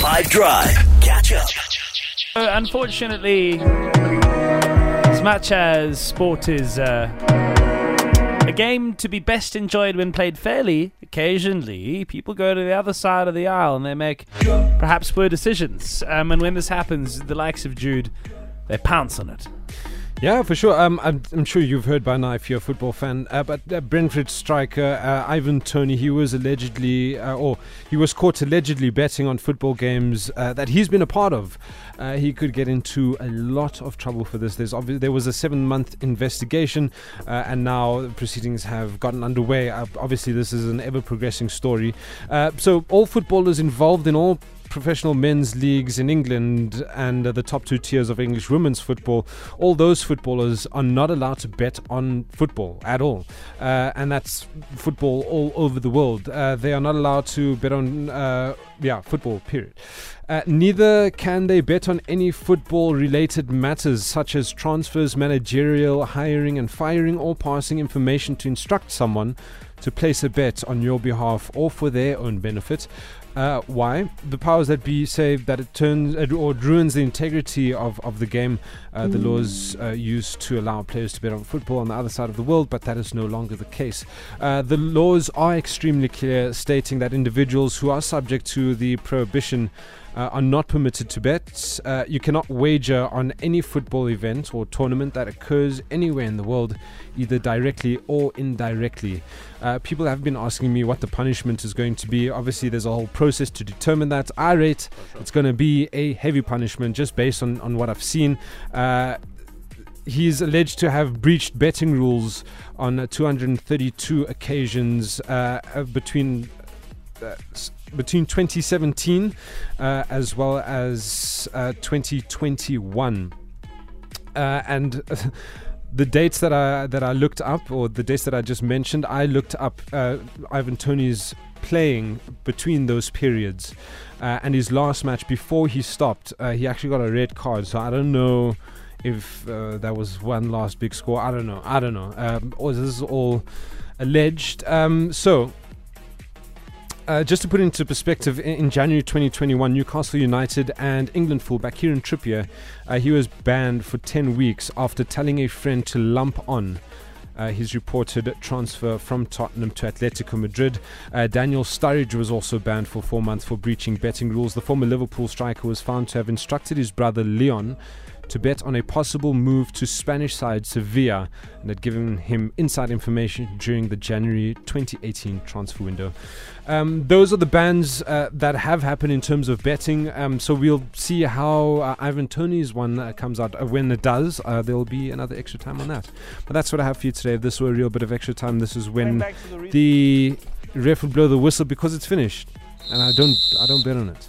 5 Drive. Catch up. Uh, unfortunately, as much as sport is uh, a game to be best enjoyed when played fairly, occasionally people go to the other side of the aisle and they make perhaps poor decisions. Um, and when this happens, the likes of Jude, they pounce on it. Yeah, for sure. Um, I'm, I'm, sure you've heard by now if you're a football fan. Uh, but uh, Brentford striker uh, Ivan Toney, he was allegedly, uh, or he was caught allegedly betting on football games uh, that he's been a part of. Uh, he could get into a lot of trouble for this. There's obvi- there was a seven-month investigation, and now proceedings have gotten underway. obviously, this is an ever-progressing story. so all footballers involved in all professional men's leagues in England and uh, the top two tiers of English women's football, all those footballers are not allowed to bet on football at all. Uh, and that's football all over the world. Uh, they are not allowed to bet on, uh, yeah, football, period. Uh, neither can they bet on any football related matters such as transfers, managerial, hiring and firing, or passing information to instruct someone to place a bet on your behalf or for their own benefit. Uh, why? The powers that be say that it turns it, or ruins the integrity of, of the game. Uh, mm. The laws uh, used to allow players to bet on football on the other side of the world, but that is no longer the case. Uh, the laws are extremely clear, stating that individuals who are subject to the prohibition uh, are not permitted to bet. Uh, you cannot wager on any football event or tournament that occurs anywhere in the world, either directly or indirectly. Uh, people have been asking me what the punishment is going to be. Obviously, there's a whole process to determine that. I rate it's going to be a heavy punishment just based on, on what I've seen. Uh, he's alleged to have breached betting rules on 232 occasions uh, between uh, between 2017 uh, as well as uh, 2021. Uh, and the dates that I that I looked up, or the dates that I just mentioned, I looked up uh, Ivan Toney's playing between those periods, uh, and his last match before he stopped, he actually got a red card. So I don't know if uh, that was one last big score. I don't know. I don't know. Um, or this is all alleged. Um, so uh, just to put into perspective, in, January 2021, Newcastle United and England fullback Kieran Trippier, uh, he was banned for 10 weeks after telling a friend to lump on uh, his reported transfer from Tottenham to Atletico Madrid. Uh, Daniel Sturridge was also banned for four months for breaching betting rules. The former Liverpool striker was found to have instructed his brother Leon to bet on a possible move to Spanish side Sevilla and had given him inside information during the January 2018 transfer window. Um, those are the bans uh, that have happened in terms of betting. Um, so we'll see how uh, Ivan Toney's one uh, comes out. Uh, when it does, uh, there will be another extra time on that. But that's what I have for you today. If this were a real bit of extra time, this is when the, the ref would blow the whistle because it's finished, and I don't I don't bet on it.